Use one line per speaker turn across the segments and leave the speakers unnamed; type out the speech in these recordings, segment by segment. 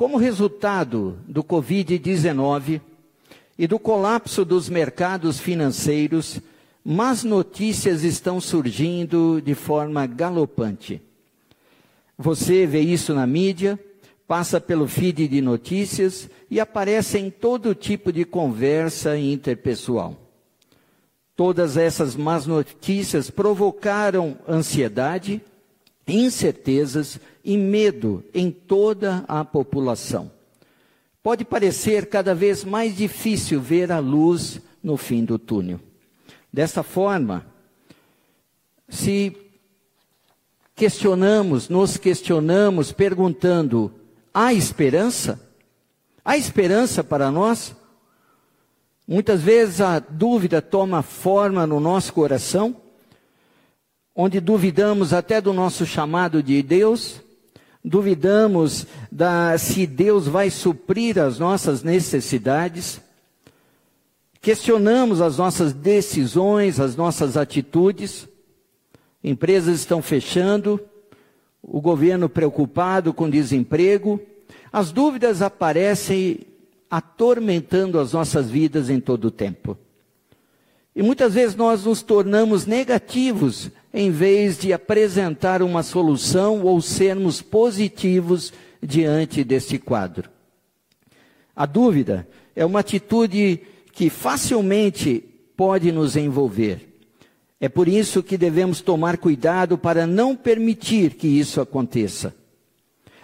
Como resultado do Covid-19 e do colapso dos mercados financeiros, más notícias estão surgindo de forma galopante. Você vê isso na mídia, passa pelo feed de notícias e aparece em todo tipo de conversa interpessoal. Todas essas más notícias provocaram ansiedade, incertezas e medo em toda a população. Pode parecer cada vez mais difícil ver a luz no fim do túnel. Dessa forma, se questionamos, nos questionamos perguntando: há esperança? Há esperança para nós? Muitas vezes a dúvida toma forma no nosso coração, onde duvidamos até do nosso chamado de Deus, duvidamos da se Deus vai suprir as nossas necessidades, questionamos as nossas decisões, as nossas atitudes. Empresas estão fechando, o governo preocupado com desemprego. As dúvidas aparecem atormentando as nossas vidas em todo o tempo. E muitas vezes nós nos tornamos negativos em vez de apresentar uma solução ou sermos positivos diante deste quadro. A dúvida é uma atitude que facilmente pode nos envolver. É por isso que devemos tomar cuidado para não permitir que isso aconteça.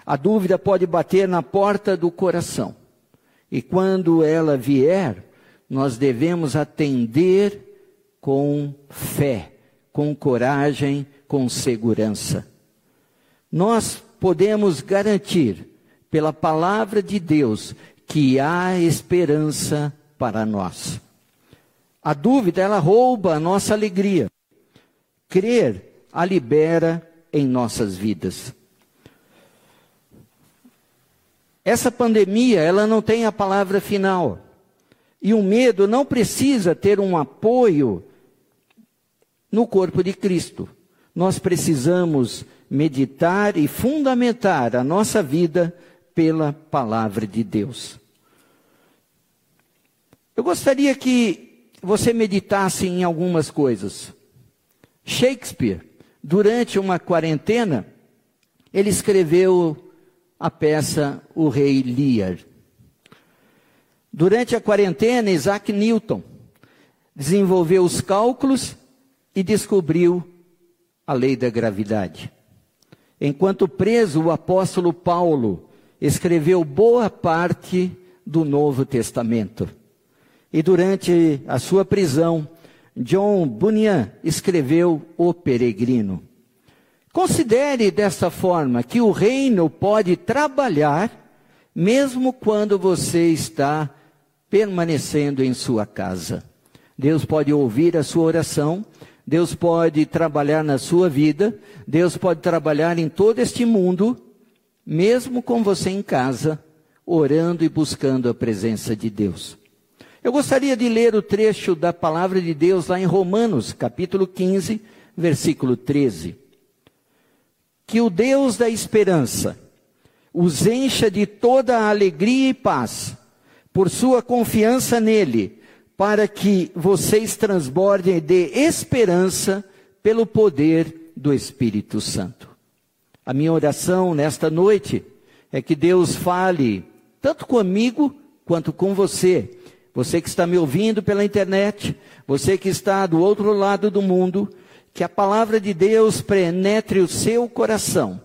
A dúvida pode bater na porta do coração. E quando ela vier, nós devemos atender com fé, com coragem, com segurança. Nós podemos garantir, pela palavra de Deus, que há esperança para nós. A dúvida, ela rouba a nossa alegria. Crer a libera em nossas vidas. Essa pandemia, ela não tem a palavra final. E o medo não precisa ter um apoio no corpo de Cristo. Nós precisamos meditar e fundamentar a nossa vida pela palavra de Deus. Eu gostaria que você meditasse em algumas coisas. Shakespeare, durante uma quarentena, ele escreveu a peça O Rei Lear. Durante a quarentena, Isaac Newton desenvolveu os cálculos e descobriu a lei da gravidade. Enquanto preso, o apóstolo Paulo escreveu boa parte do Novo Testamento. E durante a sua prisão, John Bunyan escreveu O Peregrino. Considere dessa forma que o reino pode trabalhar mesmo quando você está permanecendo em sua casa. Deus pode ouvir a sua oração, Deus pode trabalhar na sua vida, Deus pode trabalhar em todo este mundo, mesmo com você em casa, orando e buscando a presença de Deus. Eu gostaria de ler o trecho da palavra de Deus lá em Romanos, capítulo 15, versículo 13. Que o Deus da esperança os encha de toda a alegria e paz, por sua confiança nele, para que vocês transbordem de esperança pelo poder do Espírito Santo. A minha oração nesta noite é que Deus fale tanto comigo quanto com você você que está me ouvindo pela internet, você que está do outro lado do mundo, que a palavra de Deus penetre o seu coração,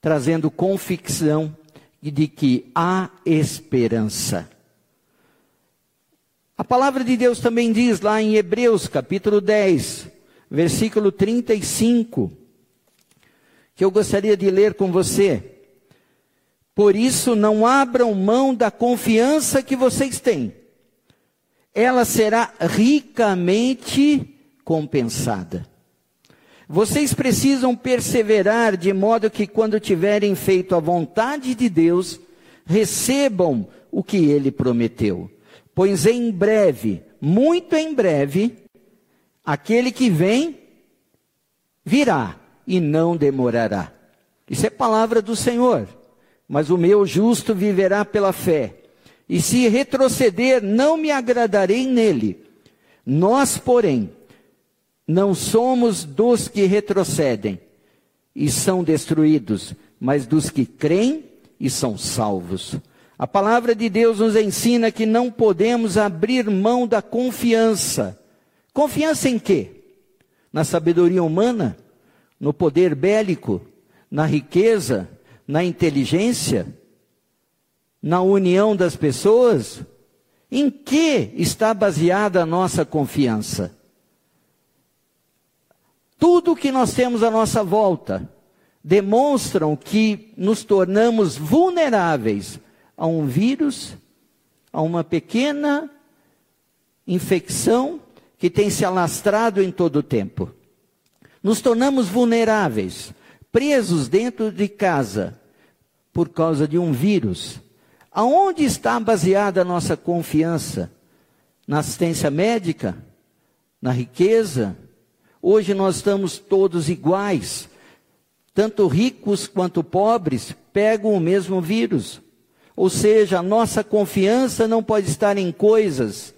trazendo convicção de que há esperança. A palavra de Deus também diz lá em Hebreus capítulo 10, versículo 35, que eu gostaria de ler com você. Por isso, não abram mão da confiança que vocês têm ela será ricamente compensada. Vocês precisam perseverar de modo que, quando tiverem feito a vontade de Deus, recebam o que ele prometeu. Pois em breve, muito em breve, aquele que vem virá e não demorará. Isso é palavra do Senhor. mas o meu justo viverá pela fé. E se retroceder, não me agradarei nele. Nós, porém, não somos dos que retrocedem e são destruídos, mas dos que creem e são salvos. A palavra de Deus nos ensina que não podemos abrir mão da confiança. Confiança em quê? Na sabedoria humana? No poder bélico? Na riqueza? Na inteligência? Na união das pessoas? Em que está baseada a nossa confiança? Tudo que nós temos à nossa volta demonstram que nos tornamos vulneráveis a um vírus, a uma pequena infecção que tem se alastrado em todo o tempo. Nos tornamos vulneráveis, presos dentro de casa por causa de um vírus. Aonde está baseada a nossa confiança? Na assistência médica? Na riqueza? Hoje nós estamos todos iguais. Tanto ricos quanto pobres pegam o mesmo vírus. Ou seja, a nossa confiança não pode estar em coisas,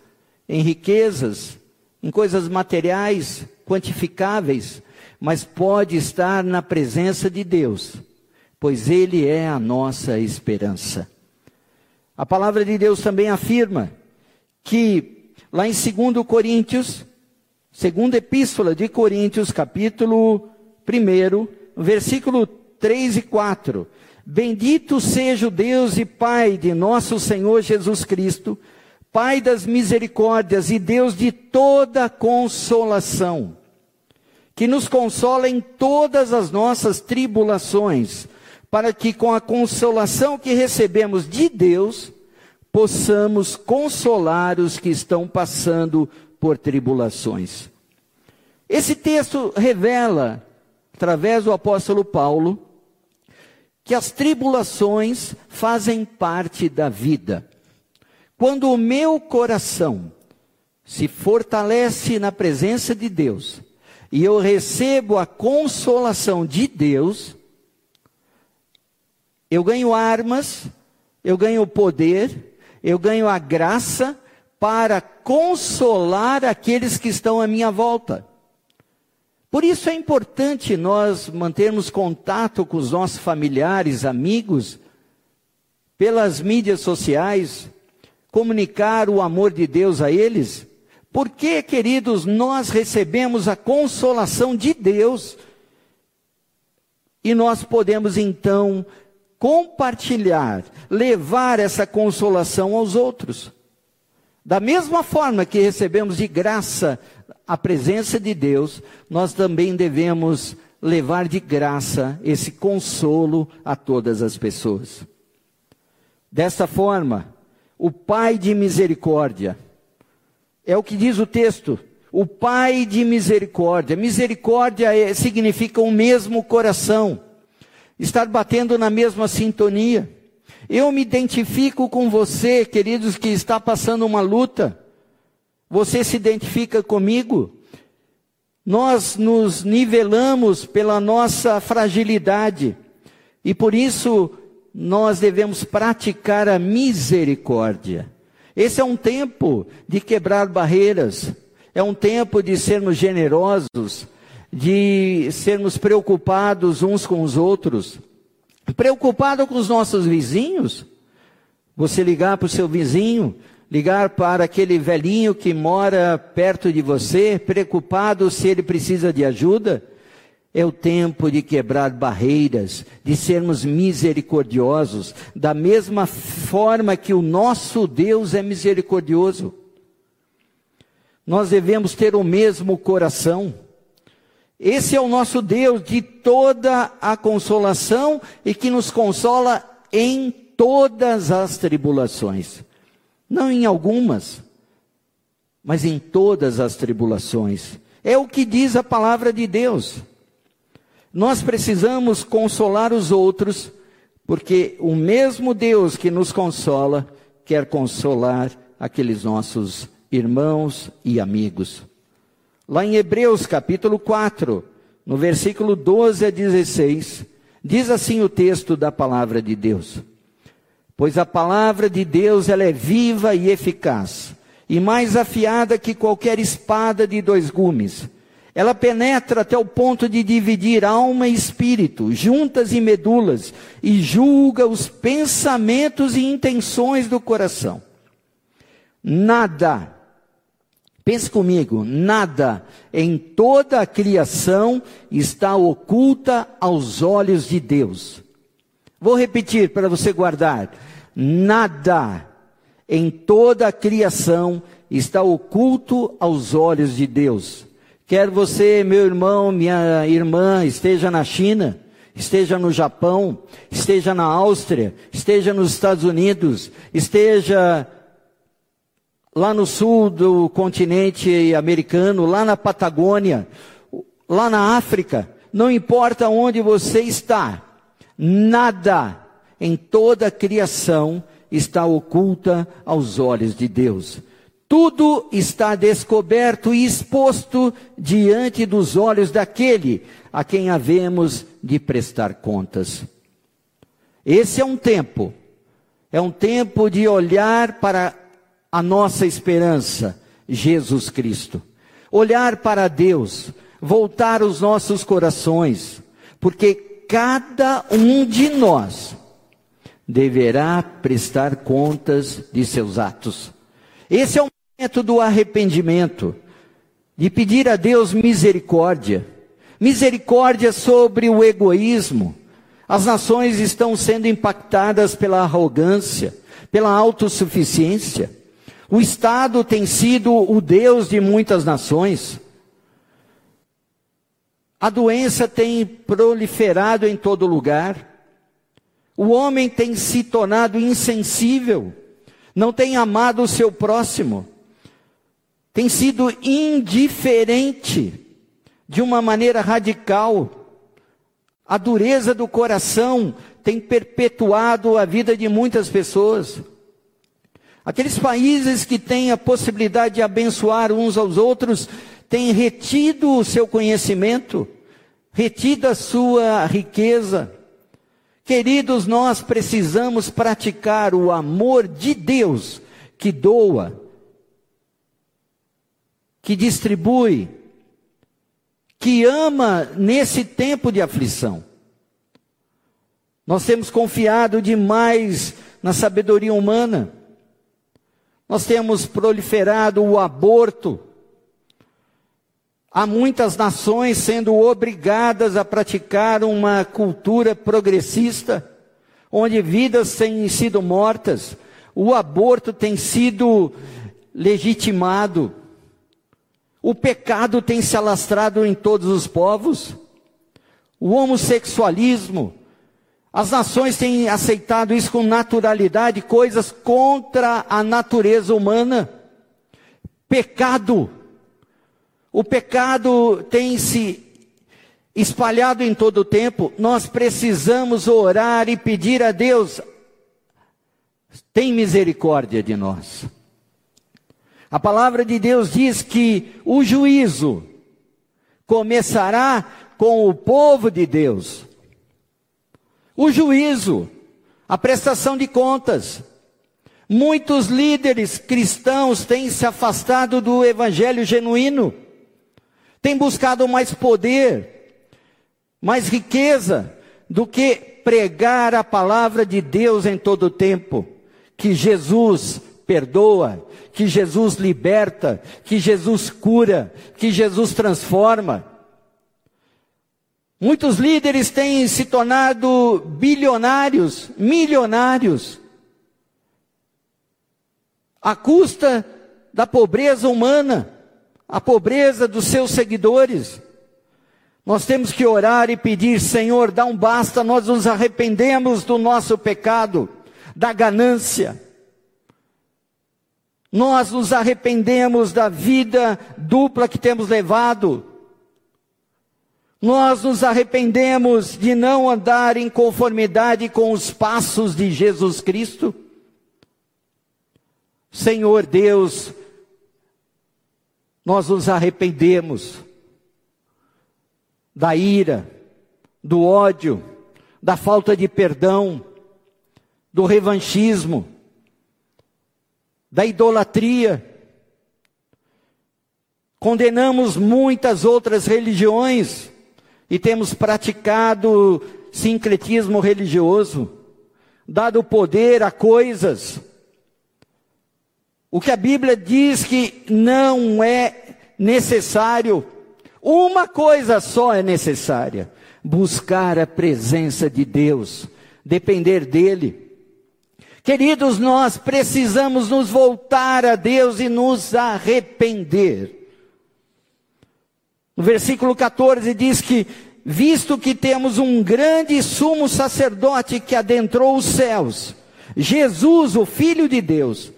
em riquezas, em coisas materiais, quantificáveis, mas pode estar na presença de Deus, pois Ele é a nossa esperança. A palavra de Deus também afirma que, lá em 2 Coríntios, segunda epístola de Coríntios, capítulo 1, versículo 3 e 4, Bendito seja o Deus e Pai de nosso Senhor Jesus Cristo, Pai das misericórdias e Deus de toda consolação, que nos consola em todas as nossas tribulações, para que com a consolação que recebemos de Deus, possamos consolar os que estão passando por tribulações. Esse texto revela, através do apóstolo Paulo, que as tribulações fazem parte da vida. Quando o meu coração se fortalece na presença de Deus e eu recebo a consolação de Deus, eu ganho armas, eu ganho poder, eu ganho a graça para consolar aqueles que estão à minha volta. Por isso é importante nós mantermos contato com os nossos familiares, amigos, pelas mídias sociais, comunicar o amor de Deus a eles. Porque, queridos, nós recebemos a consolação de Deus e nós podemos então compartilhar, levar essa consolação aos outros. Da mesma forma que recebemos de graça a presença de Deus, nós também devemos levar de graça esse consolo a todas as pessoas. Dessa forma, o Pai de misericórdia, é o que diz o texto, o Pai de misericórdia. Misericórdia é, significa o mesmo coração, estar batendo na mesma sintonia. Eu me identifico com você, queridos, que está passando uma luta. Você se identifica comigo? Nós nos nivelamos pela nossa fragilidade e por isso nós devemos praticar a misericórdia. Esse é um tempo de quebrar barreiras, é um tempo de sermos generosos, de sermos preocupados uns com os outros. Preocupado com os nossos vizinhos? Você ligar para o seu vizinho, ligar para aquele velhinho que mora perto de você, preocupado se ele precisa de ajuda. É o tempo de quebrar barreiras, de sermos misericordiosos, da mesma forma que o nosso Deus é misericordioso. Nós devemos ter o mesmo coração. Esse é o nosso Deus de toda a consolação e que nos consola em todas as tribulações não em algumas, mas em todas as tribulações. É o que diz a palavra de Deus. Nós precisamos consolar os outros, porque o mesmo Deus que nos consola quer consolar aqueles nossos irmãos e amigos. Lá em Hebreus capítulo 4, no versículo 12 a 16, Diz assim o texto da palavra de Deus: Pois a palavra de Deus ela é viva e eficaz, e mais afiada que qualquer espada de dois gumes. Ela penetra até o ponto de dividir alma e espírito, juntas e medulas, e julga os pensamentos e intenções do coração. Nada Pense comigo, nada em toda a criação está oculta aos olhos de Deus. Vou repetir para você guardar. Nada em toda a criação está oculto aos olhos de Deus. Quer você, meu irmão, minha irmã, esteja na China, esteja no Japão, esteja na Áustria, esteja nos Estados Unidos, esteja lá no sul do continente americano, lá na Patagônia, lá na África, não importa onde você está, nada em toda a criação está oculta aos olhos de Deus. Tudo está descoberto e exposto diante dos olhos daquele a quem havemos de prestar contas. Esse é um tempo, é um tempo de olhar para a nossa esperança, Jesus Cristo. Olhar para Deus, voltar os nossos corações, porque cada um de nós deverá prestar contas de seus atos. Esse é o momento do arrependimento, de pedir a Deus misericórdia. Misericórdia sobre o egoísmo. As nações estão sendo impactadas pela arrogância, pela autossuficiência. O Estado tem sido o Deus de muitas nações. A doença tem proliferado em todo lugar. O homem tem se tornado insensível, não tem amado o seu próximo, tem sido indiferente de uma maneira radical. A dureza do coração tem perpetuado a vida de muitas pessoas. Aqueles países que têm a possibilidade de abençoar uns aos outros têm retido o seu conhecimento, retido a sua riqueza. Queridos, nós precisamos praticar o amor de Deus que doa, que distribui, que ama nesse tempo de aflição. Nós temos confiado demais na sabedoria humana. Nós temos proliferado o aborto. Há muitas nações sendo obrigadas a praticar uma cultura progressista, onde vidas têm sido mortas, o aborto tem sido legitimado, o pecado tem se alastrado em todos os povos, o homossexualismo, as nações têm aceitado isso com naturalidade, coisas contra a natureza humana. Pecado. O pecado tem se espalhado em todo o tempo. Nós precisamos orar e pedir a Deus, tem misericórdia de nós. A palavra de Deus diz que o juízo começará com o povo de Deus o juízo, a prestação de contas. Muitos líderes cristãos têm se afastado do evangelho genuíno, têm buscado mais poder, mais riqueza, do que pregar a palavra de Deus em todo o tempo, que Jesus perdoa, que Jesus liberta, que Jesus cura, que Jesus transforma. Muitos líderes têm se tornado bilionários, milionários, à custa da pobreza humana, a pobreza dos seus seguidores. Nós temos que orar e pedir, Senhor, dá um basta, nós nos arrependemos do nosso pecado, da ganância. Nós nos arrependemos da vida dupla que temos levado, nós nos arrependemos de não andar em conformidade com os passos de Jesus Cristo? Senhor Deus, nós nos arrependemos da ira, do ódio, da falta de perdão, do revanchismo, da idolatria. Condenamos muitas outras religiões e temos praticado sincretismo religioso, dado poder a coisas. O que a Bíblia diz que não é necessário, uma coisa só é necessária: buscar a presença de Deus, depender dEle. Queridos, nós precisamos nos voltar a Deus e nos arrepender. No versículo 14 diz que, visto que temos um grande sumo sacerdote que adentrou os céus, Jesus, o Filho de Deus,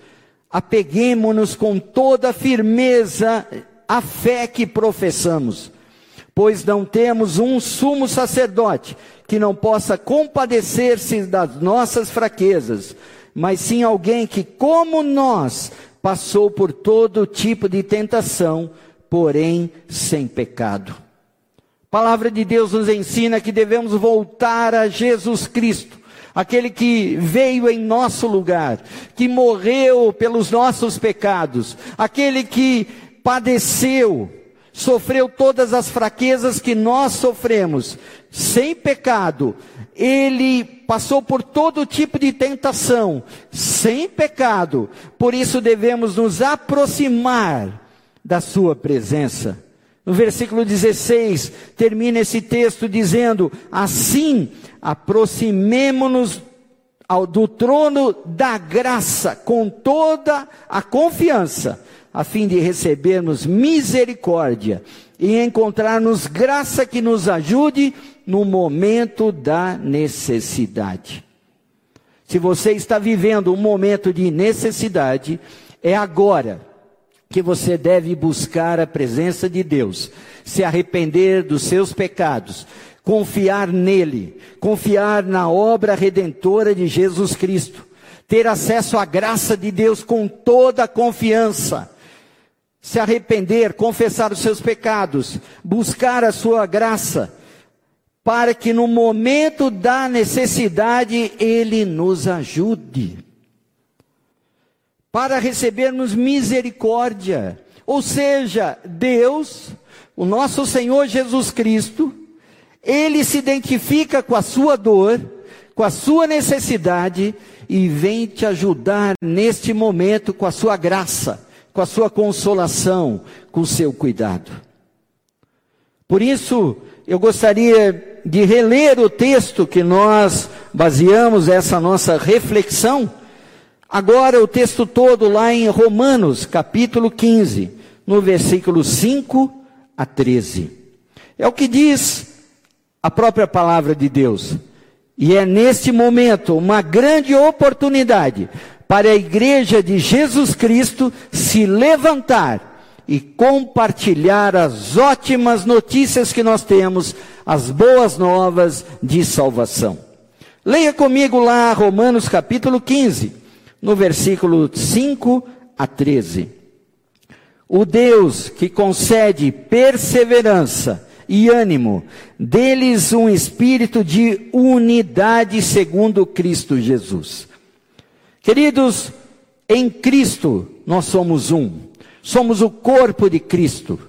apeguemo-nos com toda firmeza à fé que professamos, pois não temos um sumo sacerdote que não possa compadecer-se das nossas fraquezas, mas sim alguém que, como nós, passou por todo tipo de tentação, porém sem pecado. A palavra de Deus nos ensina que devemos voltar a Jesus Cristo, aquele que veio em nosso lugar, que morreu pelos nossos pecados, aquele que padeceu, sofreu todas as fraquezas que nós sofremos, sem pecado, ele passou por todo tipo de tentação, sem pecado, por isso devemos nos aproximar da sua presença. No versículo 16, termina esse texto dizendo: Assim, aproximemo-nos do trono da graça com toda a confiança, a fim de recebermos misericórdia e encontrarmos graça que nos ajude no momento da necessidade. Se você está vivendo um momento de necessidade, é agora que você deve buscar a presença de Deus, se arrepender dos seus pecados, confiar nele, confiar na obra redentora de Jesus Cristo, ter acesso à graça de Deus com toda a confiança, se arrepender, confessar os seus pecados, buscar a sua graça, para que no momento da necessidade Ele nos ajude. Para recebermos misericórdia. Ou seja, Deus, o nosso Senhor Jesus Cristo, Ele se identifica com a sua dor, com a sua necessidade e vem te ajudar neste momento com a sua graça, com a sua consolação, com o seu cuidado. Por isso, eu gostaria de reler o texto que nós baseamos essa nossa reflexão. Agora, o texto todo lá em Romanos, capítulo 15, no versículo 5 a 13. É o que diz a própria palavra de Deus. E é neste momento uma grande oportunidade para a igreja de Jesus Cristo se levantar e compartilhar as ótimas notícias que nós temos, as boas novas de salvação. Leia comigo lá Romanos capítulo 15, no versículo 5 a 13. O Deus que concede perseverança e ânimo, deles um espírito de unidade segundo Cristo Jesus. Queridos, em Cristo nós somos um. Somos o corpo de Cristo.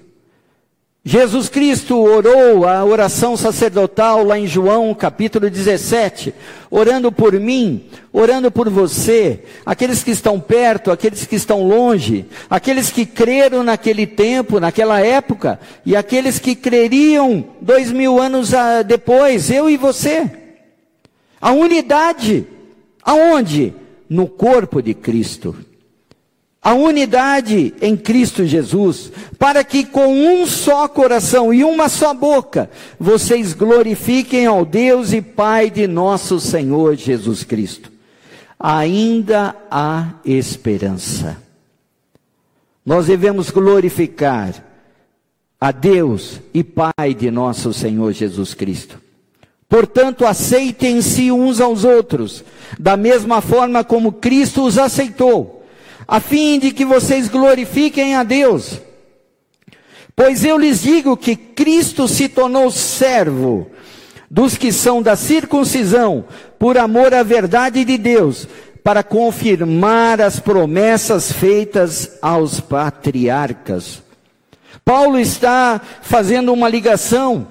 Jesus Cristo orou a oração sacerdotal lá em João capítulo 17, orando por mim, orando por você, aqueles que estão perto, aqueles que estão longe, aqueles que creram naquele tempo, naquela época, e aqueles que creriam dois mil anos depois, eu e você. A unidade, aonde? No corpo de Cristo a unidade em Cristo Jesus, para que com um só coração e uma só boca vocês glorifiquem ao Deus e Pai de nosso Senhor Jesus Cristo. Ainda há esperança. Nós devemos glorificar a Deus e Pai de nosso Senhor Jesus Cristo. Portanto, aceitem-se uns aos outros, da mesma forma como Cristo os aceitou a fim de que vocês glorifiquem a Deus. Pois eu lhes digo que Cristo se tornou servo dos que são da circuncisão, por amor à verdade de Deus, para confirmar as promessas feitas aos patriarcas. Paulo está fazendo uma ligação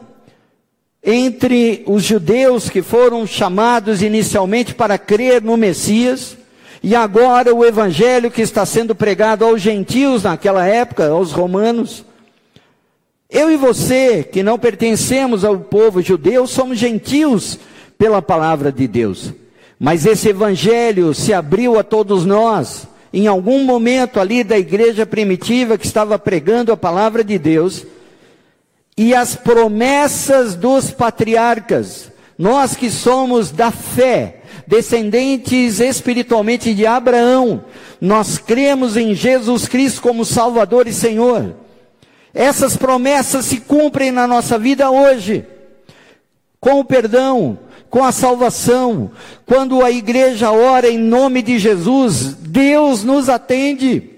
entre os judeus que foram chamados inicialmente para crer no Messias, e agora o evangelho que está sendo pregado aos gentios naquela época, aos romanos. Eu e você, que não pertencemos ao povo judeu, somos gentios pela palavra de Deus. Mas esse evangelho se abriu a todos nós, em algum momento ali da igreja primitiva que estava pregando a palavra de Deus, e as promessas dos patriarcas, nós que somos da fé, descendentes espiritualmente de Abraão, nós cremos em Jesus Cristo como Salvador e Senhor. Essas promessas se cumprem na nossa vida hoje, com o perdão, com a salvação. Quando a igreja ora em nome de Jesus, Deus nos atende.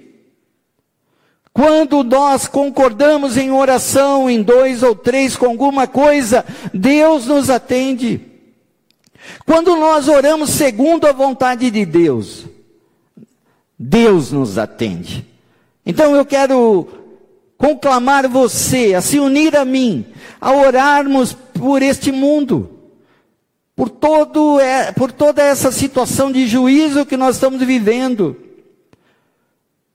Quando nós concordamos em oração, em dois ou três com alguma coisa, Deus nos atende. Quando nós oramos segundo a vontade de Deus, Deus nos atende. Então eu quero conclamar você a se unir a mim, a orarmos por este mundo, por, todo, é, por toda essa situação de juízo que nós estamos vivendo.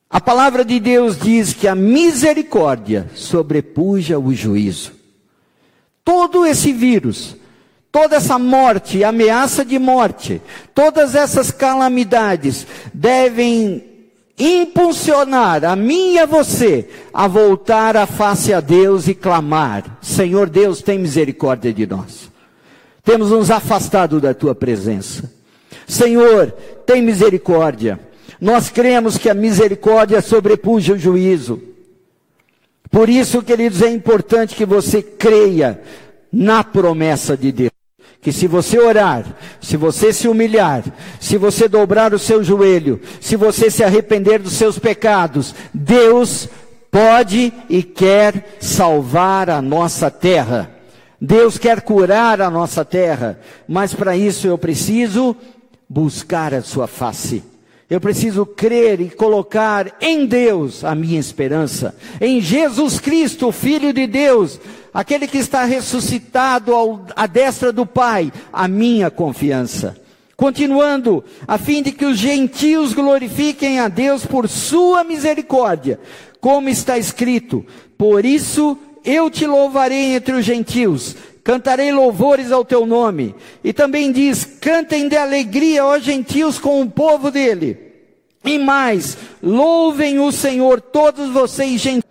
A palavra de Deus diz que a misericórdia sobrepuja o juízo. Todo esse vírus, toda essa morte, ameaça de morte, todas essas calamidades devem impulsionar a mim e a você a voltar a face a Deus e clamar: Senhor Deus, tem misericórdia de nós. Temos nos afastado da tua presença. Senhor, tem misericórdia. Nós cremos que a misericórdia sobrepuja o juízo. Por isso, queridos, é importante que você creia na promessa de Deus. Que se você orar, se você se humilhar, se você dobrar o seu joelho, se você se arrepender dos seus pecados, Deus pode e quer salvar a nossa terra. Deus quer curar a nossa terra, mas para isso eu preciso buscar a sua face. Eu preciso crer e colocar em Deus a minha esperança, em Jesus Cristo, Filho de Deus, aquele que está ressuscitado ao, à destra do Pai, a minha confiança. Continuando, a fim de que os gentios glorifiquem a Deus por sua misericórdia, como está escrito: Por isso eu te louvarei entre os gentios, cantarei louvores ao teu nome. E também diz: cantem de alegria, ó gentios, com o povo dele. E mais, louvem o Senhor, todos vocês, gentios.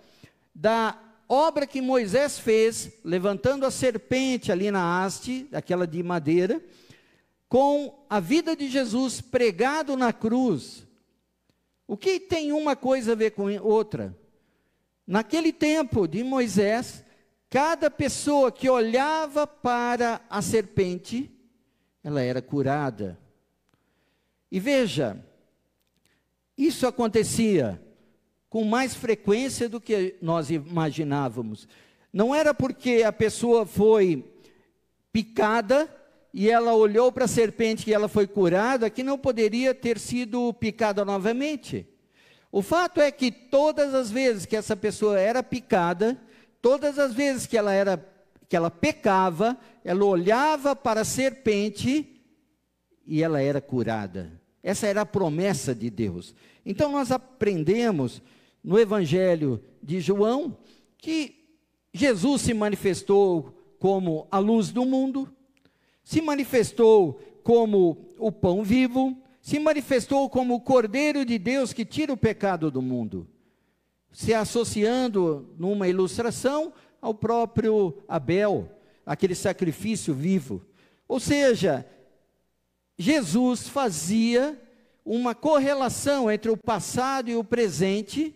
Da obra que Moisés fez, levantando a serpente ali na haste, aquela de madeira, com a vida de Jesus pregado na cruz. O que tem uma coisa a ver com outra? Naquele tempo de Moisés, Cada pessoa que olhava para a serpente, ela era curada. E veja, isso acontecia com mais frequência do que nós imaginávamos. Não era porque a pessoa foi picada e ela olhou para a serpente e ela foi curada que não poderia ter sido picada novamente. O fato é que todas as vezes que essa pessoa era picada, Todas as vezes que ela era que ela pecava, ela olhava para a serpente e ela era curada. Essa era a promessa de Deus. Então nós aprendemos no evangelho de João que Jesus se manifestou como a luz do mundo, se manifestou como o pão vivo, se manifestou como o Cordeiro de Deus que tira o pecado do mundo se associando numa ilustração ao próprio Abel, aquele sacrifício vivo. Ou seja, Jesus fazia uma correlação entre o passado e o presente,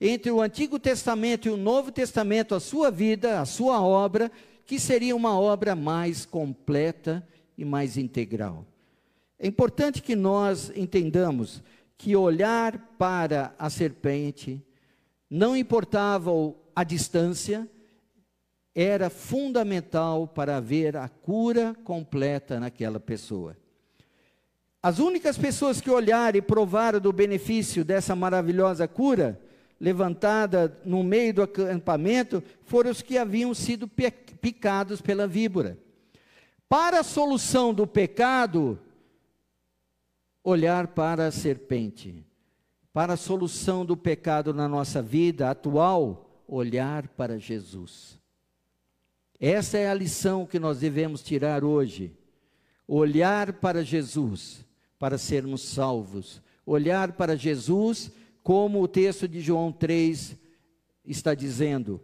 entre o Antigo Testamento e o Novo Testamento, a sua vida, a sua obra, que seria uma obra mais completa e mais integral. É importante que nós entendamos que olhar para a serpente, não importava a distância, era fundamental para haver a cura completa naquela pessoa. As únicas pessoas que olharam e provaram do benefício dessa maravilhosa cura, levantada no meio do acampamento, foram os que haviam sido picados pela víbora. Para a solução do pecado, olhar para a serpente. Para a solução do pecado na nossa vida atual, olhar para Jesus. Essa é a lição que nós devemos tirar hoje. Olhar para Jesus para sermos salvos. Olhar para Jesus, como o texto de João 3 está dizendo.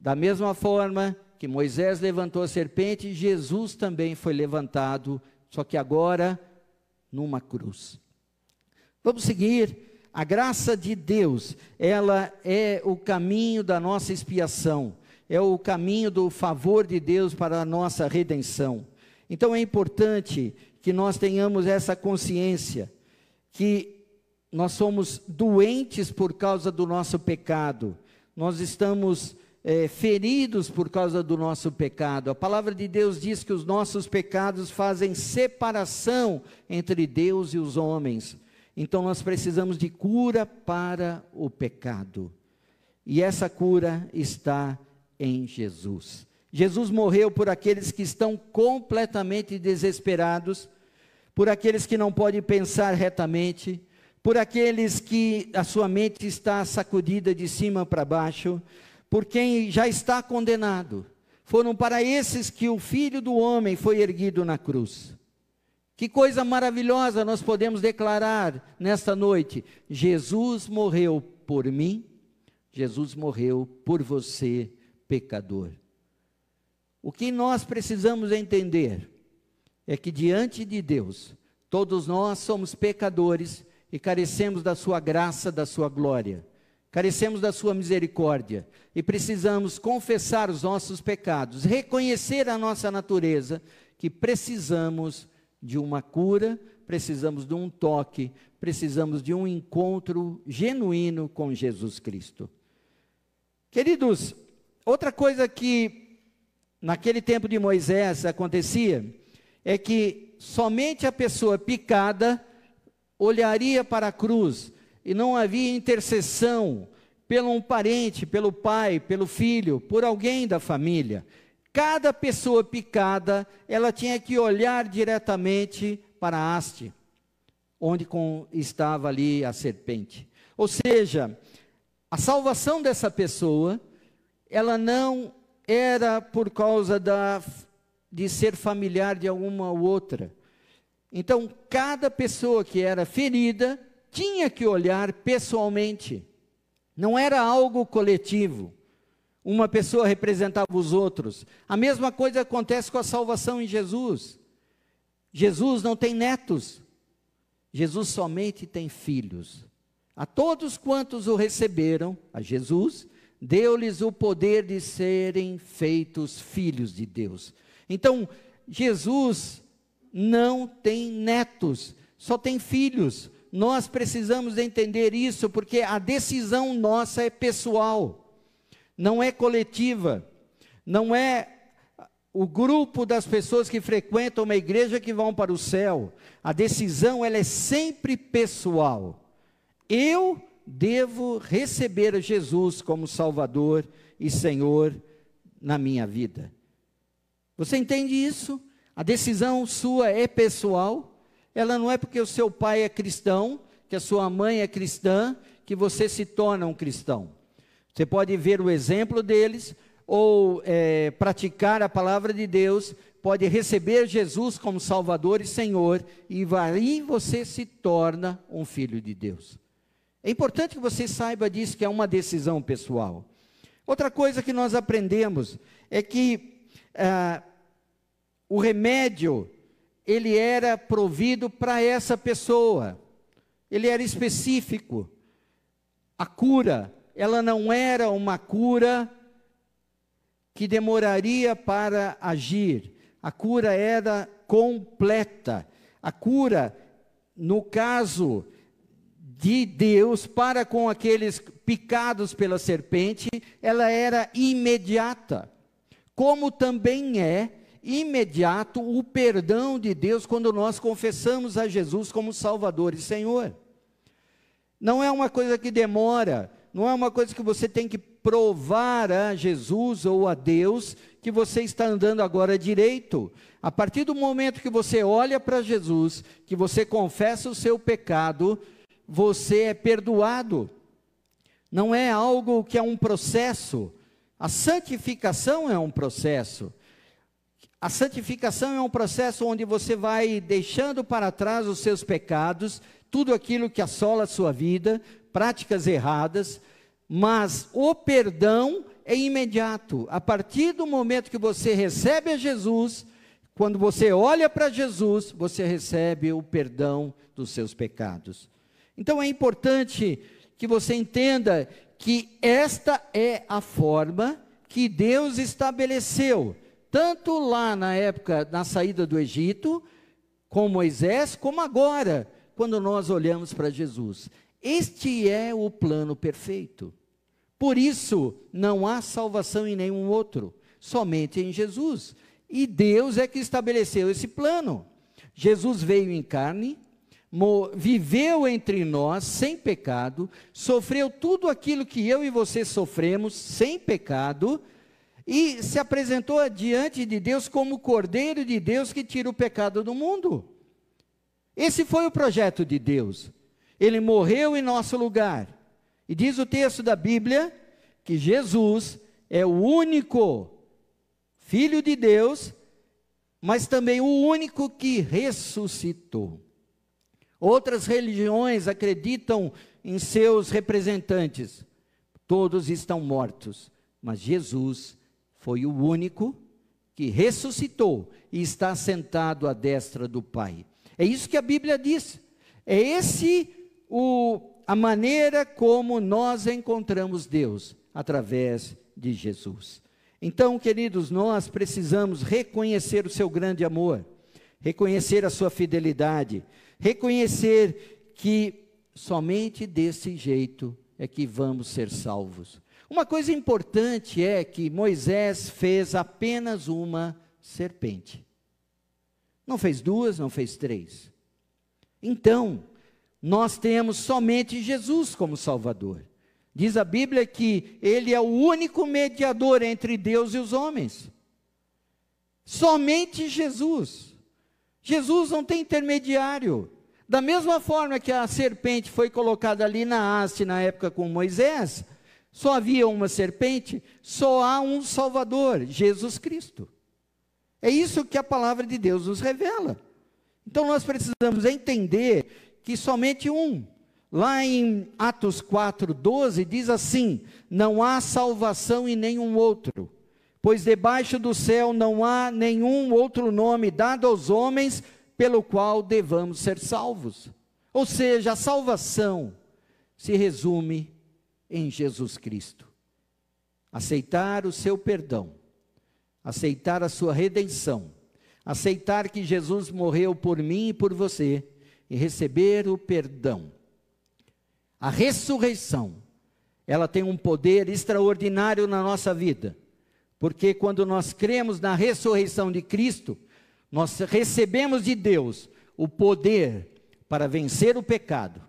Da mesma forma que Moisés levantou a serpente, Jesus também foi levantado, só que agora numa cruz. Vamos seguir. A graça de Deus, ela é o caminho da nossa expiação é o caminho do favor de Deus para a nossa redenção. Então é importante que nós tenhamos essa consciência que nós somos doentes por causa do nosso pecado, nós estamos é, feridos por causa do nosso pecado. A palavra de Deus diz que os nossos pecados fazem separação entre Deus e os homens. Então nós precisamos de cura para o pecado. E essa cura está em Jesus. Jesus morreu por aqueles que estão completamente desesperados, por aqueles que não podem pensar retamente, por aqueles que a sua mente está sacudida de cima para baixo, por quem já está condenado. Foram para esses que o Filho do Homem foi erguido na cruz. Que coisa maravilhosa nós podemos declarar nesta noite: Jesus morreu por mim, Jesus morreu por você pecador. O que nós precisamos entender é que diante de Deus, todos nós somos pecadores e carecemos da sua graça, da sua glória. Carecemos da sua misericórdia e precisamos confessar os nossos pecados, reconhecer a nossa natureza, que precisamos de uma cura, precisamos de um toque, precisamos de um encontro genuíno com Jesus Cristo. Queridos, Outra coisa que naquele tempo de Moisés acontecia é que somente a pessoa picada olharia para a cruz e não havia intercessão pelo um parente, pelo pai, pelo filho, por alguém da família. Cada pessoa picada, ela tinha que olhar diretamente para a haste, onde estava ali a serpente. Ou seja, a salvação dessa pessoa ela não era por causa da, de ser familiar de alguma outra. Então, cada pessoa que era ferida tinha que olhar pessoalmente. Não era algo coletivo. Uma pessoa representava os outros. A mesma coisa acontece com a salvação em Jesus. Jesus não tem netos. Jesus somente tem filhos. A todos quantos o receberam, a Jesus, deu-lhes o poder de serem feitos filhos de Deus. Então, Jesus não tem netos, só tem filhos. Nós precisamos entender isso, porque a decisão nossa é pessoal, não é coletiva, não é o grupo das pessoas que frequentam uma igreja que vão para o céu. A decisão ela é sempre pessoal. Eu devo receber Jesus como Salvador e Senhor na minha vida. Você entende isso? A decisão sua é pessoal, ela não é porque o seu pai é cristão, que a sua mãe é cristã, que você se torna um cristão. Você pode ver o exemplo deles, ou é, praticar a palavra de Deus, pode receber Jesus como Salvador e Senhor, e aí você se torna um filho de Deus. É importante que você saiba disso, que é uma decisão pessoal. Outra coisa que nós aprendemos é que ah, o remédio, ele era provido para essa pessoa. Ele era específico. A cura, ela não era uma cura que demoraria para agir. A cura era completa. A cura, no caso de Deus para com aqueles picados pela serpente, ela era imediata. como também é imediato o perdão de Deus quando nós confessamos a Jesus como Salvador e Senhor. Não é uma coisa que demora, não é uma coisa que você tem que provar a Jesus ou a Deus que você está andando agora direito. A partir do momento que você olha para Jesus, que você confessa o seu pecado, você é perdoado. Não é algo que é um processo. A santificação é um processo. A santificação é um processo onde você vai deixando para trás os seus pecados, tudo aquilo que assola a sua vida, práticas erradas, mas o perdão é imediato. A partir do momento que você recebe a Jesus, quando você olha para Jesus, você recebe o perdão dos seus pecados. Então é importante que você entenda que esta é a forma que Deus estabeleceu tanto lá na época, na saída do Egito, com Moisés, como agora, quando nós olhamos para Jesus. Este é o plano perfeito. Por isso, não há salvação em nenhum outro, somente em Jesus. E Deus é que estabeleceu esse plano. Jesus veio em carne, viveu entre nós sem pecado, sofreu tudo aquilo que eu e você sofremos sem pecado, e se apresentou diante de Deus como o Cordeiro de Deus que tira o pecado do mundo. Esse foi o projeto de Deus. Ele morreu em nosso lugar. E diz o texto da Bíblia que Jesus é o único Filho de Deus, mas também o único que ressuscitou. Outras religiões acreditam em seus representantes. Todos estão mortos, mas Jesus foi o único que ressuscitou e está sentado à destra do Pai. É isso que a Bíblia diz. É esse o, a maneira como nós encontramos Deus através de Jesus. Então, queridos, nós precisamos reconhecer o seu grande amor, reconhecer a sua fidelidade, reconhecer que somente desse jeito é que vamos ser salvos. Uma coisa importante é que Moisés fez apenas uma serpente. Não fez duas, não fez três. Então, nós temos somente Jesus como Salvador. Diz a Bíblia que ele é o único mediador entre Deus e os homens. Somente Jesus. Jesus não tem intermediário. Da mesma forma que a serpente foi colocada ali na haste na época com Moisés, só havia uma serpente, só há um Salvador, Jesus Cristo. É isso que a palavra de Deus nos revela. Então nós precisamos entender que somente um. Lá em Atos 4, 12, diz assim: Não há salvação em nenhum outro, pois debaixo do céu não há nenhum outro nome dado aos homens pelo qual devamos ser salvos. Ou seja, a salvação se resume em Jesus Cristo. Aceitar o seu perdão, aceitar a sua redenção, aceitar que Jesus morreu por mim e por você e receber o perdão. A ressurreição, ela tem um poder extraordinário na nossa vida, porque quando nós cremos na ressurreição de Cristo, nós recebemos de Deus o poder para vencer o pecado,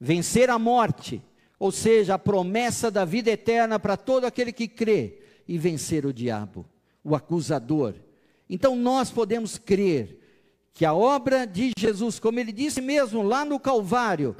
vencer a morte ou seja, a promessa da vida eterna para todo aquele que crê e vencer o diabo, o acusador. Então nós podemos crer que a obra de Jesus, como ele disse mesmo lá no Calvário,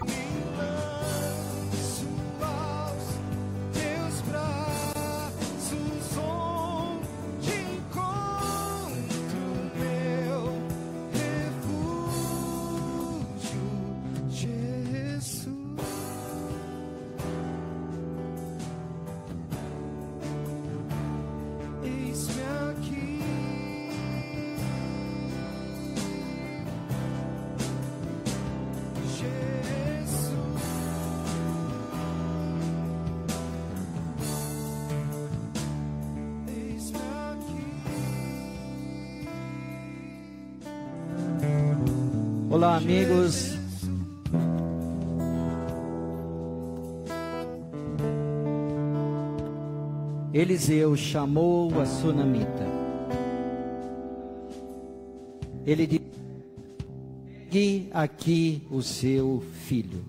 Olá, amigos. Eliseu chamou a sunamita. Ele disse: Pegue aqui o seu filho.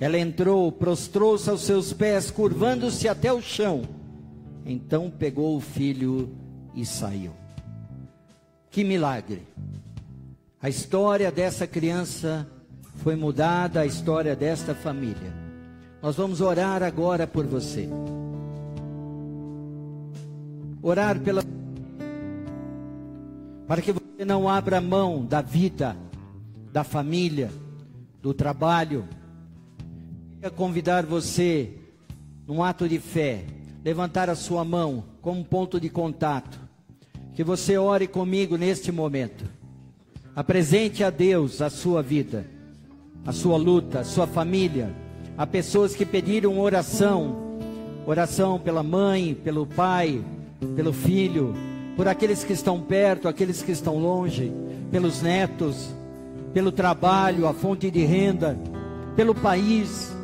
Ela entrou, prostrou-se aos seus pés, curvando-se até o chão. Então pegou o filho e saiu. Que milagre! A história dessa criança foi mudada, a história desta família. Nós vamos orar agora por você. Orar pela para que você não abra mão da vida, da família, do trabalho. Queria convidar você, num ato de fé, levantar a sua mão como ponto de contato. Que você ore comigo neste momento. Apresente a Deus a sua vida, a sua luta, a sua família. Há pessoas que pediram oração, oração pela mãe, pelo pai, pelo filho, por aqueles que estão perto, aqueles que estão longe, pelos netos, pelo trabalho, a fonte de renda, pelo país.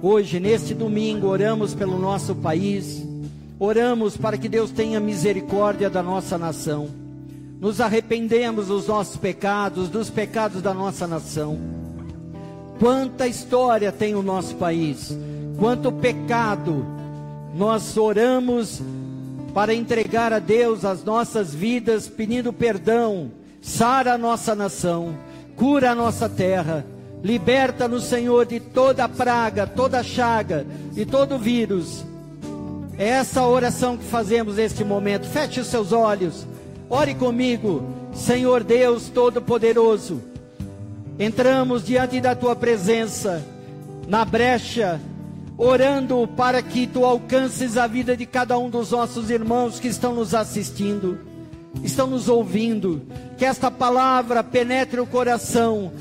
Hoje, neste domingo, oramos pelo nosso país, oramos para que Deus tenha misericórdia da nossa nação. Nos arrependemos dos nossos pecados, dos pecados da nossa nação. Quanta história tem o nosso país, quanto pecado. Nós oramos para entregar a Deus as nossas vidas, pedindo perdão, sara a nossa nação, cura a nossa terra, liberta-nos, Senhor, de toda praga, toda chaga, de todo vírus. É essa oração que fazemos neste momento. Feche os seus olhos, ore comigo, Senhor Deus Todo-Poderoso. Entramos diante da tua presença, na brecha orando para que tu alcances a vida de cada um dos nossos irmãos que estão nos assistindo, estão nos ouvindo, que esta palavra penetre o coração.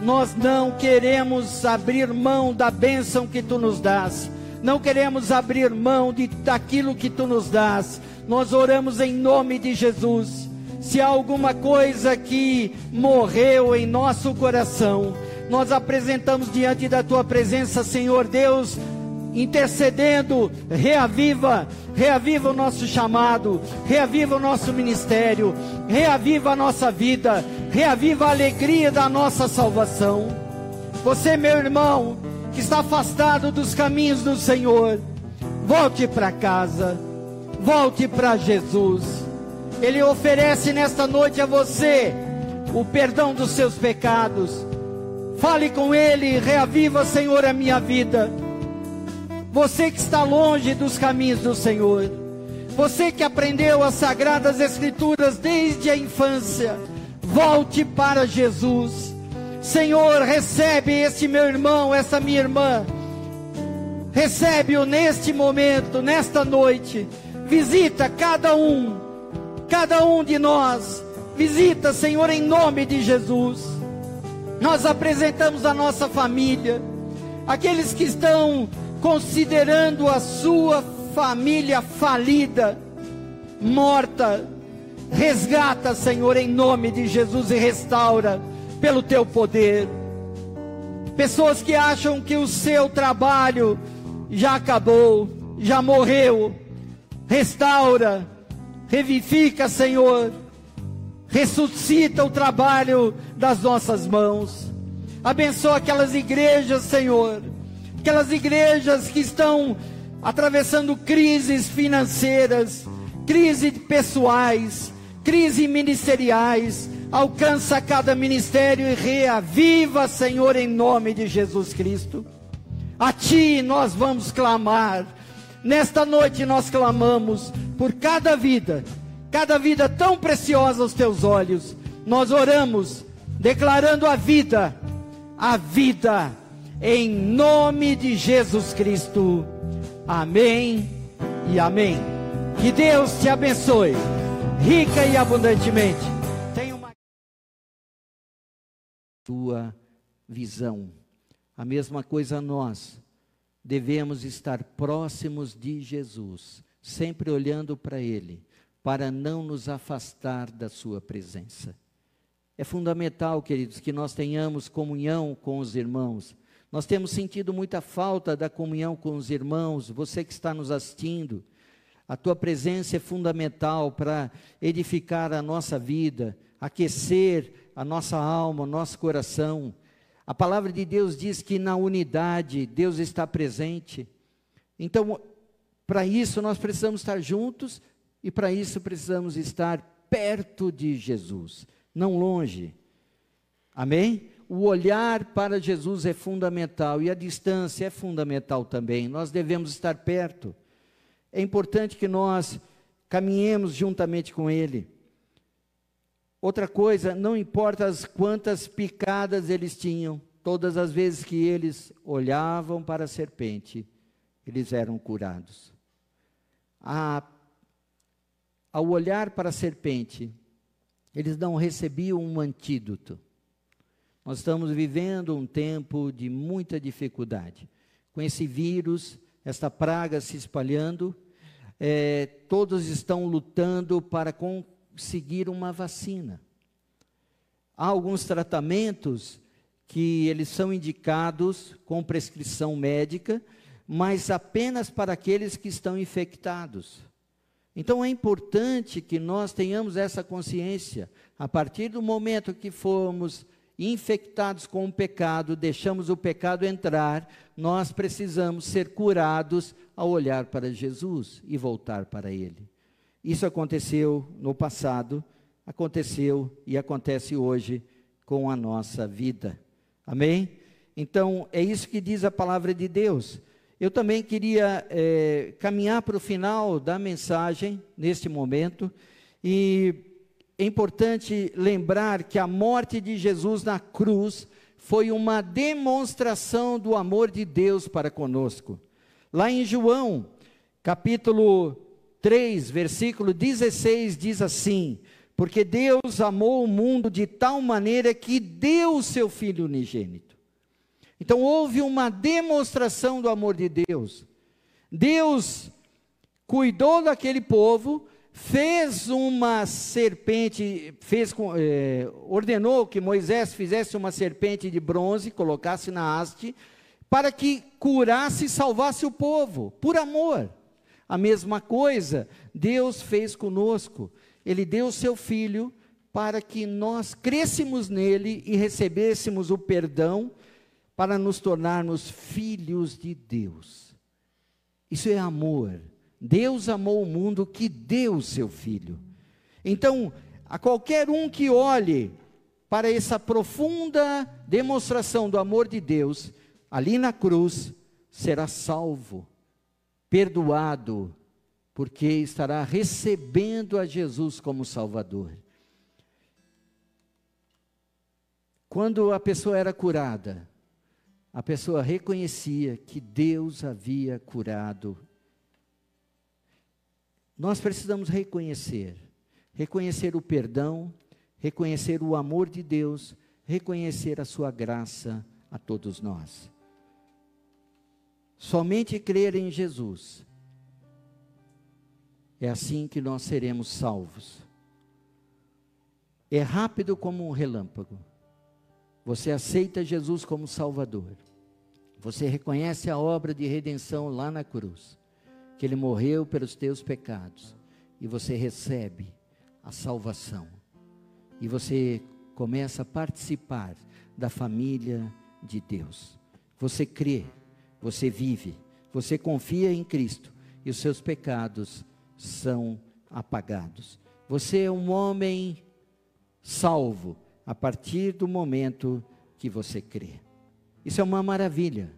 Nós não queremos abrir mão da bênção que tu nos dás, não queremos abrir mão de, daquilo que tu nos dás. Nós oramos em nome de Jesus. Se há alguma coisa que morreu em nosso coração, nós apresentamos diante da tua presença, Senhor Deus, intercedendo, reaviva, reaviva o nosso chamado, reaviva o nosso ministério, reaviva a nossa vida, reaviva a alegria da nossa salvação. Você, meu irmão, que está afastado dos caminhos do Senhor, volte para casa, volte para Jesus. Ele oferece nesta noite a você o perdão dos seus pecados. Fale com Ele, reaviva, Senhor, a minha vida. Você que está longe dos caminhos do Senhor, você que aprendeu as sagradas Escrituras desde a infância, volte para Jesus. Senhor, recebe este meu irmão, essa minha irmã. Recebe-o neste momento, nesta noite. Visita cada um, cada um de nós. Visita, Senhor, em nome de Jesus. Nós apresentamos a nossa família, aqueles que estão considerando a sua família falida, morta. Resgata, Senhor, em nome de Jesus e restaura pelo teu poder. Pessoas que acham que o seu trabalho já acabou, já morreu. Restaura, revivifica, Senhor. Ressuscita o trabalho das nossas mãos. Abençoa aquelas igrejas, Senhor aquelas igrejas que estão atravessando crises financeiras, crises pessoais, crises ministeriais. Alcança cada ministério e reaviva, Senhor, em nome de Jesus Cristo. A Ti nós vamos clamar. Nesta noite nós clamamos por cada vida, cada vida tão preciosa aos Teus olhos. Nós oramos, declarando a vida, a vida em nome de Jesus Cristo. Amém e amém. Que Deus te abençoe, rica e abundantemente. Tenha uma tua visão. A mesma coisa nós devemos estar próximos de Jesus, sempre olhando para Ele, para não nos afastar da Sua presença. É fundamental, queridos, que nós tenhamos comunhão com os irmãos nós temos sentido muita falta da comunhão com os irmãos, você que está nos assistindo. A tua presença é fundamental para edificar a nossa vida, aquecer a nossa alma, o nosso coração. A palavra de Deus diz que na unidade Deus está presente. Então, para isso nós precisamos estar juntos e para isso precisamos estar perto de Jesus, não longe. Amém? O olhar para Jesus é fundamental e a distância é fundamental também. Nós devemos estar perto. É importante que nós caminhemos juntamente com Ele. Outra coisa, não importa as quantas picadas eles tinham, todas as vezes que eles olhavam para a serpente, eles eram curados. A, ao olhar para a serpente, eles não recebiam um antídoto. Nós estamos vivendo um tempo de muita dificuldade. Com esse vírus, esta praga se espalhando, é, todos estão lutando para conseguir uma vacina. Há alguns tratamentos que eles são indicados com prescrição médica, mas apenas para aqueles que estão infectados. Então é importante que nós tenhamos essa consciência. A partir do momento que formos infectados com o pecado, deixamos o pecado entrar, nós precisamos ser curados ao olhar para Jesus e voltar para Ele. Isso aconteceu no passado, aconteceu e acontece hoje com a nossa vida. Amém? Então, é isso que diz a palavra de Deus. Eu também queria é, caminhar para o final da mensagem, neste momento, e é importante lembrar que a morte de Jesus na cruz foi uma demonstração do amor de Deus para conosco. Lá em João, capítulo 3, versículo 16, diz assim: Porque Deus amou o mundo de tal maneira que deu o seu Filho unigênito. Então houve uma demonstração do amor de Deus. Deus cuidou daquele povo, fez uma serpente, fez, é, ordenou que Moisés fizesse uma serpente de bronze, colocasse na haste, para que curasse e salvasse o povo, por amor. A mesma coisa Deus fez conosco. Ele deu o seu filho para que nós crescêssemos nele e recebêssemos o perdão para nos tornarmos filhos de Deus. Isso é amor. Deus amou o mundo que deu o seu filho. Então, a qualquer um que olhe para essa profunda demonstração do amor de Deus, ali na cruz, será salvo, perdoado, porque estará recebendo a Jesus como Salvador. Quando a pessoa era curada, a pessoa reconhecia que Deus havia curado nós precisamos reconhecer, reconhecer o perdão, reconhecer o amor de Deus, reconhecer a sua graça a todos nós. Somente crer em Jesus. É assim que nós seremos salvos. É rápido como um relâmpago. Você aceita Jesus como Salvador. Você reconhece a obra de redenção lá na cruz que ele morreu pelos teus pecados e você recebe a salvação. E você começa a participar da família de Deus. Você crê, você vive, você confia em Cristo e os seus pecados são apagados. Você é um homem salvo a partir do momento que você crê. Isso é uma maravilha.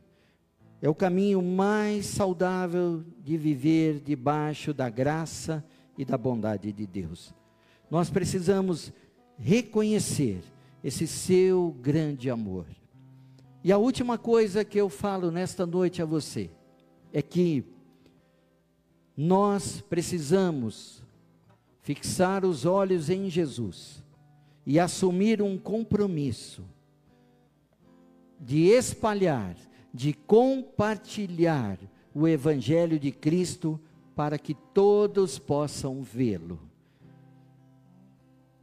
É o caminho mais saudável de viver debaixo da graça e da bondade de Deus. Nós precisamos reconhecer esse seu grande amor. E a última coisa que eu falo nesta noite a você é que nós precisamos fixar os olhos em Jesus e assumir um compromisso de espalhar de compartilhar o Evangelho de Cristo para que todos possam vê-lo.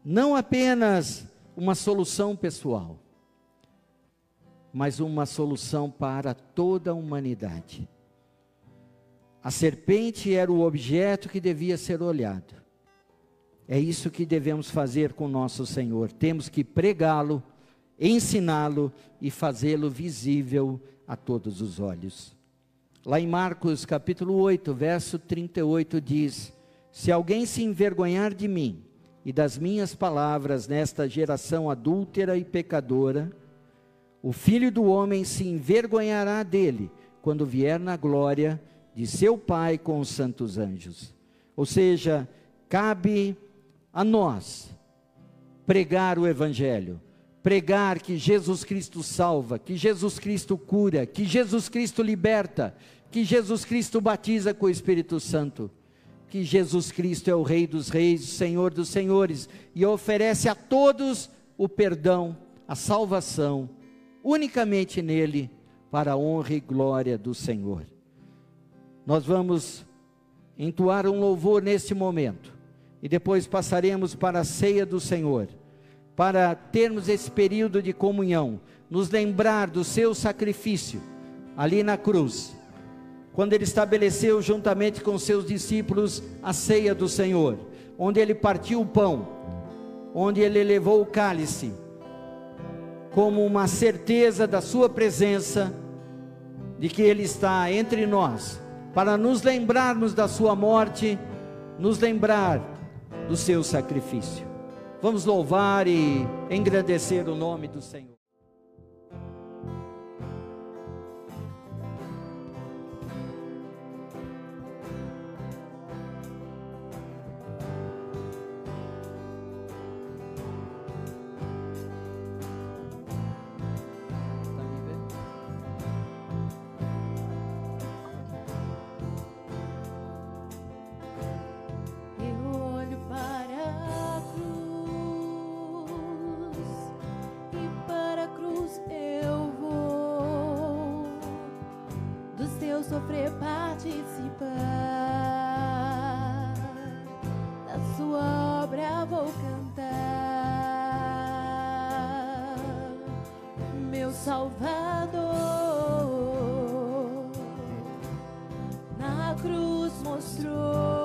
Não apenas uma solução pessoal, mas uma solução para toda a humanidade.
A serpente era o objeto que devia ser olhado. É isso que devemos fazer com nosso Senhor. Temos que pregá-lo, ensiná-lo e fazê-lo visível a todos os olhos. Lá em Marcos capítulo 8, verso 38 diz: Se alguém se envergonhar de mim e das minhas palavras nesta geração adúltera e pecadora, o filho do homem se envergonhará dele quando vier na glória de seu Pai com os santos anjos. Ou seja, cabe a nós pregar o Evangelho, pregar que Jesus Cristo salva, que Jesus Cristo cura, que Jesus Cristo liberta, que Jesus Cristo batiza com o Espírito Santo, que Jesus Cristo é o Rei dos Reis, o Senhor dos Senhores e oferece a todos o perdão, a salvação, unicamente nele, para a honra e glória do Senhor. Nós vamos entoar um louvor neste momento e depois passaremos para a ceia do Senhor, para termos esse período de comunhão, nos lembrar do seu sacrifício ali na cruz, quando ele estabeleceu juntamente com seus discípulos a ceia do Senhor, onde ele partiu o pão, onde ele levou o cálice, como uma certeza da sua presença, de que ele está entre nós para nos lembrarmos da sua morte, nos lembrar do seu sacrifício. Vamos louvar e engrandecer o nome do Senhor. nos mostrou.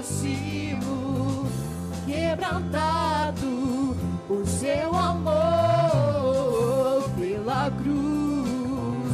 aproximo, quebrantado por seu amor pela cruz.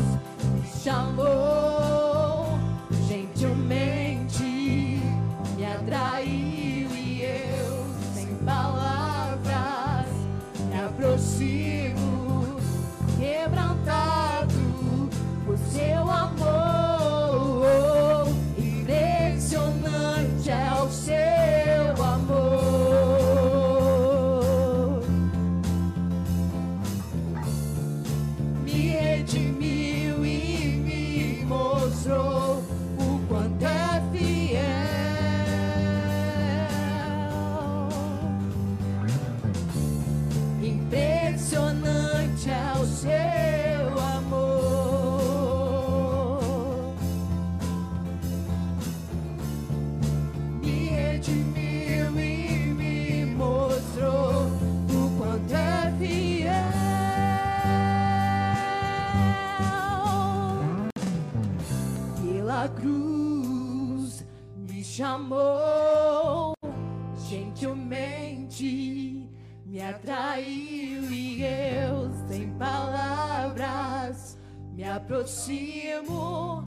Aproximo,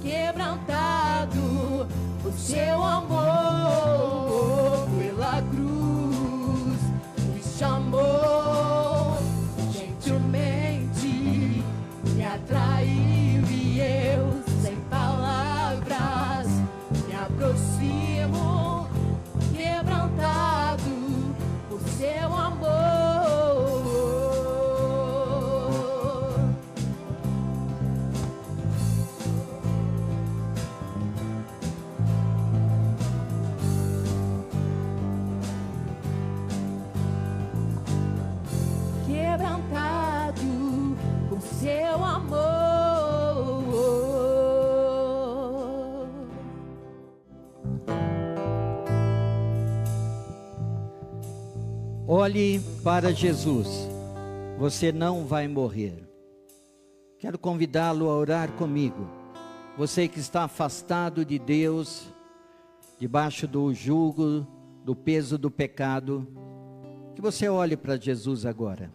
quebrantado por seu amor, pela cruz, me chamou. Gentilmente, me atraiu e eu, sem palavras, me aproximo,
para Jesus, você não vai morrer. Quero convidá-lo a orar comigo. Você que está afastado de Deus, debaixo do jugo, do peso do pecado, que você olhe para Jesus agora.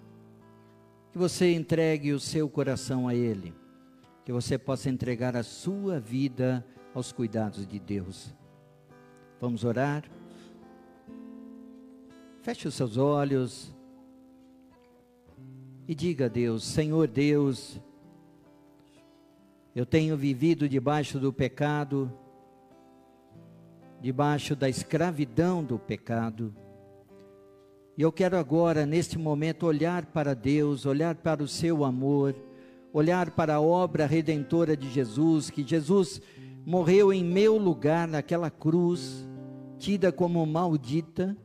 Que você entregue o seu coração a Ele. Que você possa entregar a sua vida aos cuidados de Deus. Vamos orar? Feche os seus olhos e diga a Deus: Senhor Deus, eu tenho vivido debaixo do pecado, debaixo da escravidão do pecado. E eu quero agora, neste momento, olhar para Deus, olhar para o seu amor, olhar para a obra redentora de Jesus, que Jesus morreu em meu lugar naquela cruz, tida como maldita.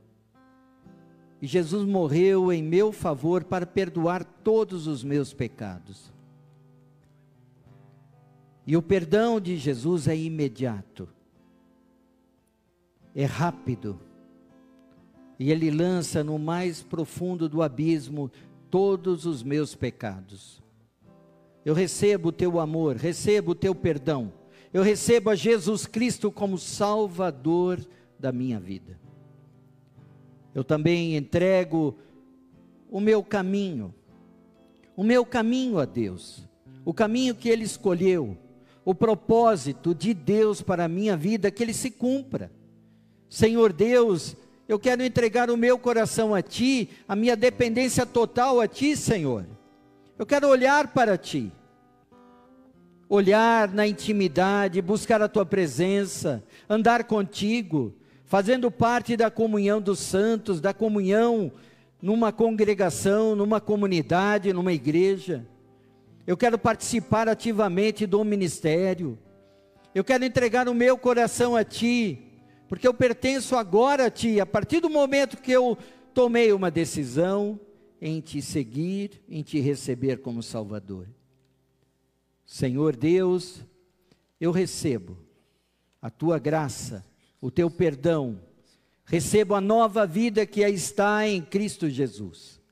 E Jesus morreu em meu favor para perdoar todos os meus pecados. E o perdão de Jesus é imediato, é rápido, e Ele lança no mais profundo do abismo todos os meus pecados. Eu recebo o teu amor, recebo o teu perdão, eu recebo a Jesus Cristo como Salvador da minha vida. Eu também entrego o meu caminho, o meu caminho a Deus, o caminho que Ele escolheu, o propósito de Deus para a minha vida, que Ele se cumpra. Senhor Deus, eu quero entregar o meu coração a Ti, a minha dependência total a Ti, Senhor. Eu quero olhar para Ti, olhar na intimidade, buscar a Tua presença, andar contigo fazendo parte da comunhão dos santos, da comunhão numa congregação, numa comunidade, numa igreja. Eu quero participar ativamente do ministério. Eu quero entregar o meu coração a Ti, porque eu pertenço agora a Ti. A partir do momento que eu tomei uma decisão em Te seguir, em Te receber como Salvador. Senhor Deus, eu recebo a Tua graça o teu perdão, recebo a nova vida que está em Cristo Jesus.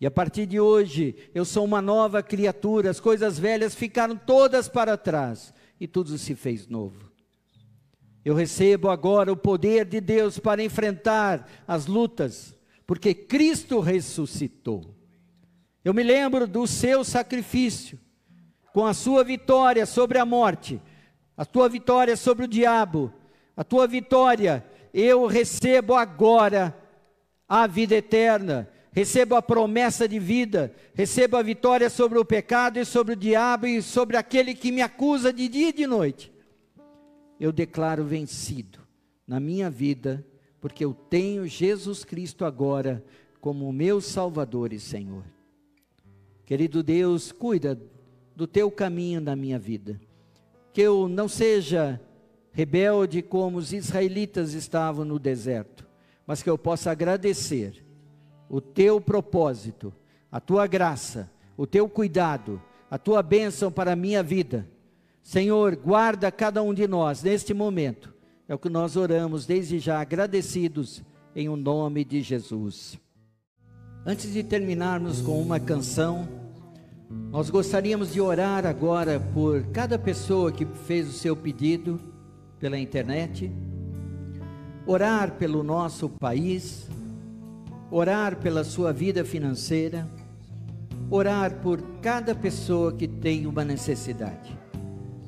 E a partir de hoje, eu sou uma nova criatura, as coisas velhas ficaram todas para trás e tudo se fez novo. Eu recebo agora o poder de Deus para enfrentar as lutas, porque Cristo ressuscitou. Eu me lembro do seu sacrifício, com a sua vitória sobre a morte, a tua vitória sobre o diabo, a tua vitória, eu recebo agora a vida eterna, recebo a promessa de vida, recebo a vitória sobre o pecado e sobre o diabo e sobre aquele que me acusa de dia e de noite. Eu declaro vencido na minha vida, porque eu tenho Jesus Cristo agora como meu Salvador e Senhor. Querido Deus, cuida do teu caminho na minha vida, que eu não seja rebelde como os israelitas estavam no deserto, mas que eu possa agradecer o teu propósito, a tua graça, o teu cuidado, a tua bênção para a minha vida. Senhor, guarda cada um de nós neste momento. É o que nós oramos desde já, agradecidos em o nome de Jesus. Antes de terminarmos com uma canção, nós gostaríamos de orar agora por cada pessoa que fez o seu pedido pela internet. orar pelo nosso país, orar pela sua vida financeira, orar por cada pessoa que tem uma necessidade.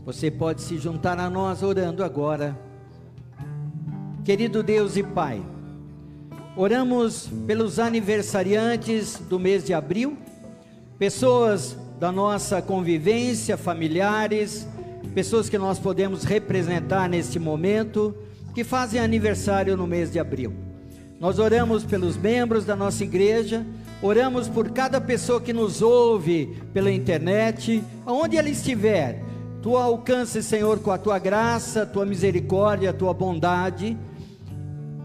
Você pode se juntar a nós orando agora. Querido Deus e Pai, oramos pelos aniversariantes do mês de abril, pessoas da nossa convivência, familiares, pessoas que nós podemos representar neste momento, que fazem aniversário no mês de abril. Nós oramos pelos membros da nossa igreja, oramos por cada pessoa que nos ouve pela internet, aonde ela estiver. Tu alcances, Senhor, com a tua graça, tua misericórdia, tua bondade,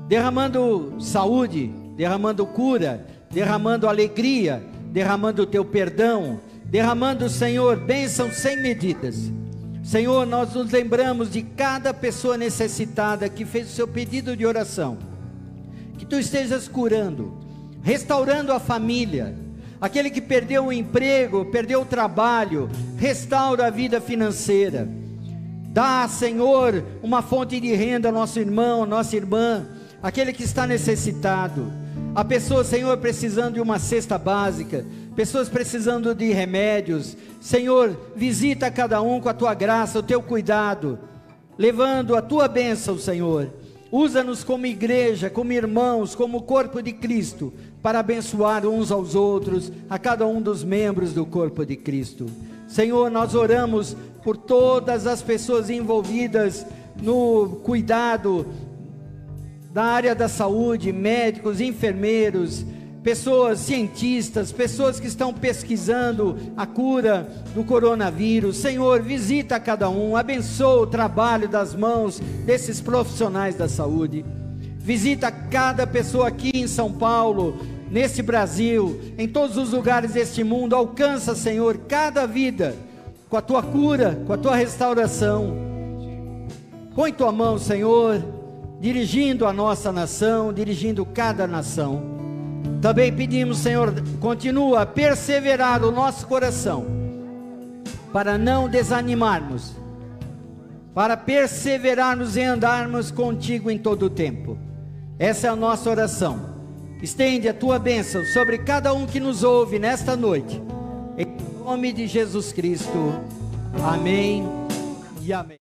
derramando saúde, derramando cura, derramando alegria, derramando o teu perdão, derramando, Senhor, bênção sem medidas. Senhor, nós nos lembramos de cada pessoa necessitada que fez o seu pedido de oração. Que tu estejas curando, restaurando a família, aquele que perdeu o emprego, perdeu o trabalho, restaura a vida financeira. Dá, Senhor, uma fonte de renda ao nosso irmão, nossa irmã, aquele que está necessitado. A pessoa, Senhor, precisando de uma cesta básica, pessoas precisando de remédios. Senhor, visita cada um com a tua graça, o teu cuidado, levando a tua bênção, Senhor. Usa-nos como igreja, como irmãos, como corpo de Cristo, para abençoar uns aos outros, a cada um dos membros do corpo de Cristo. Senhor, nós oramos por todas as pessoas envolvidas no cuidado da área da saúde, médicos, enfermeiros, pessoas cientistas, pessoas que estão pesquisando a cura do coronavírus. Senhor, visita cada um, abençoa o trabalho das mãos desses profissionais da saúde. Visita cada pessoa aqui em São Paulo, nesse Brasil, em todos os lugares deste mundo. Alcança, Senhor, cada vida com a tua cura, com a tua restauração. Põe tua mão, Senhor, dirigindo a nossa nação, dirigindo cada nação. Também pedimos, Senhor, continua a perseverar o nosso coração, para não desanimarmos, para perseverarmos e andarmos contigo em todo o tempo. Essa é a nossa oração. Estende a tua bênção sobre cada um que nos ouve nesta noite. Em nome de Jesus Cristo. Amém e amém.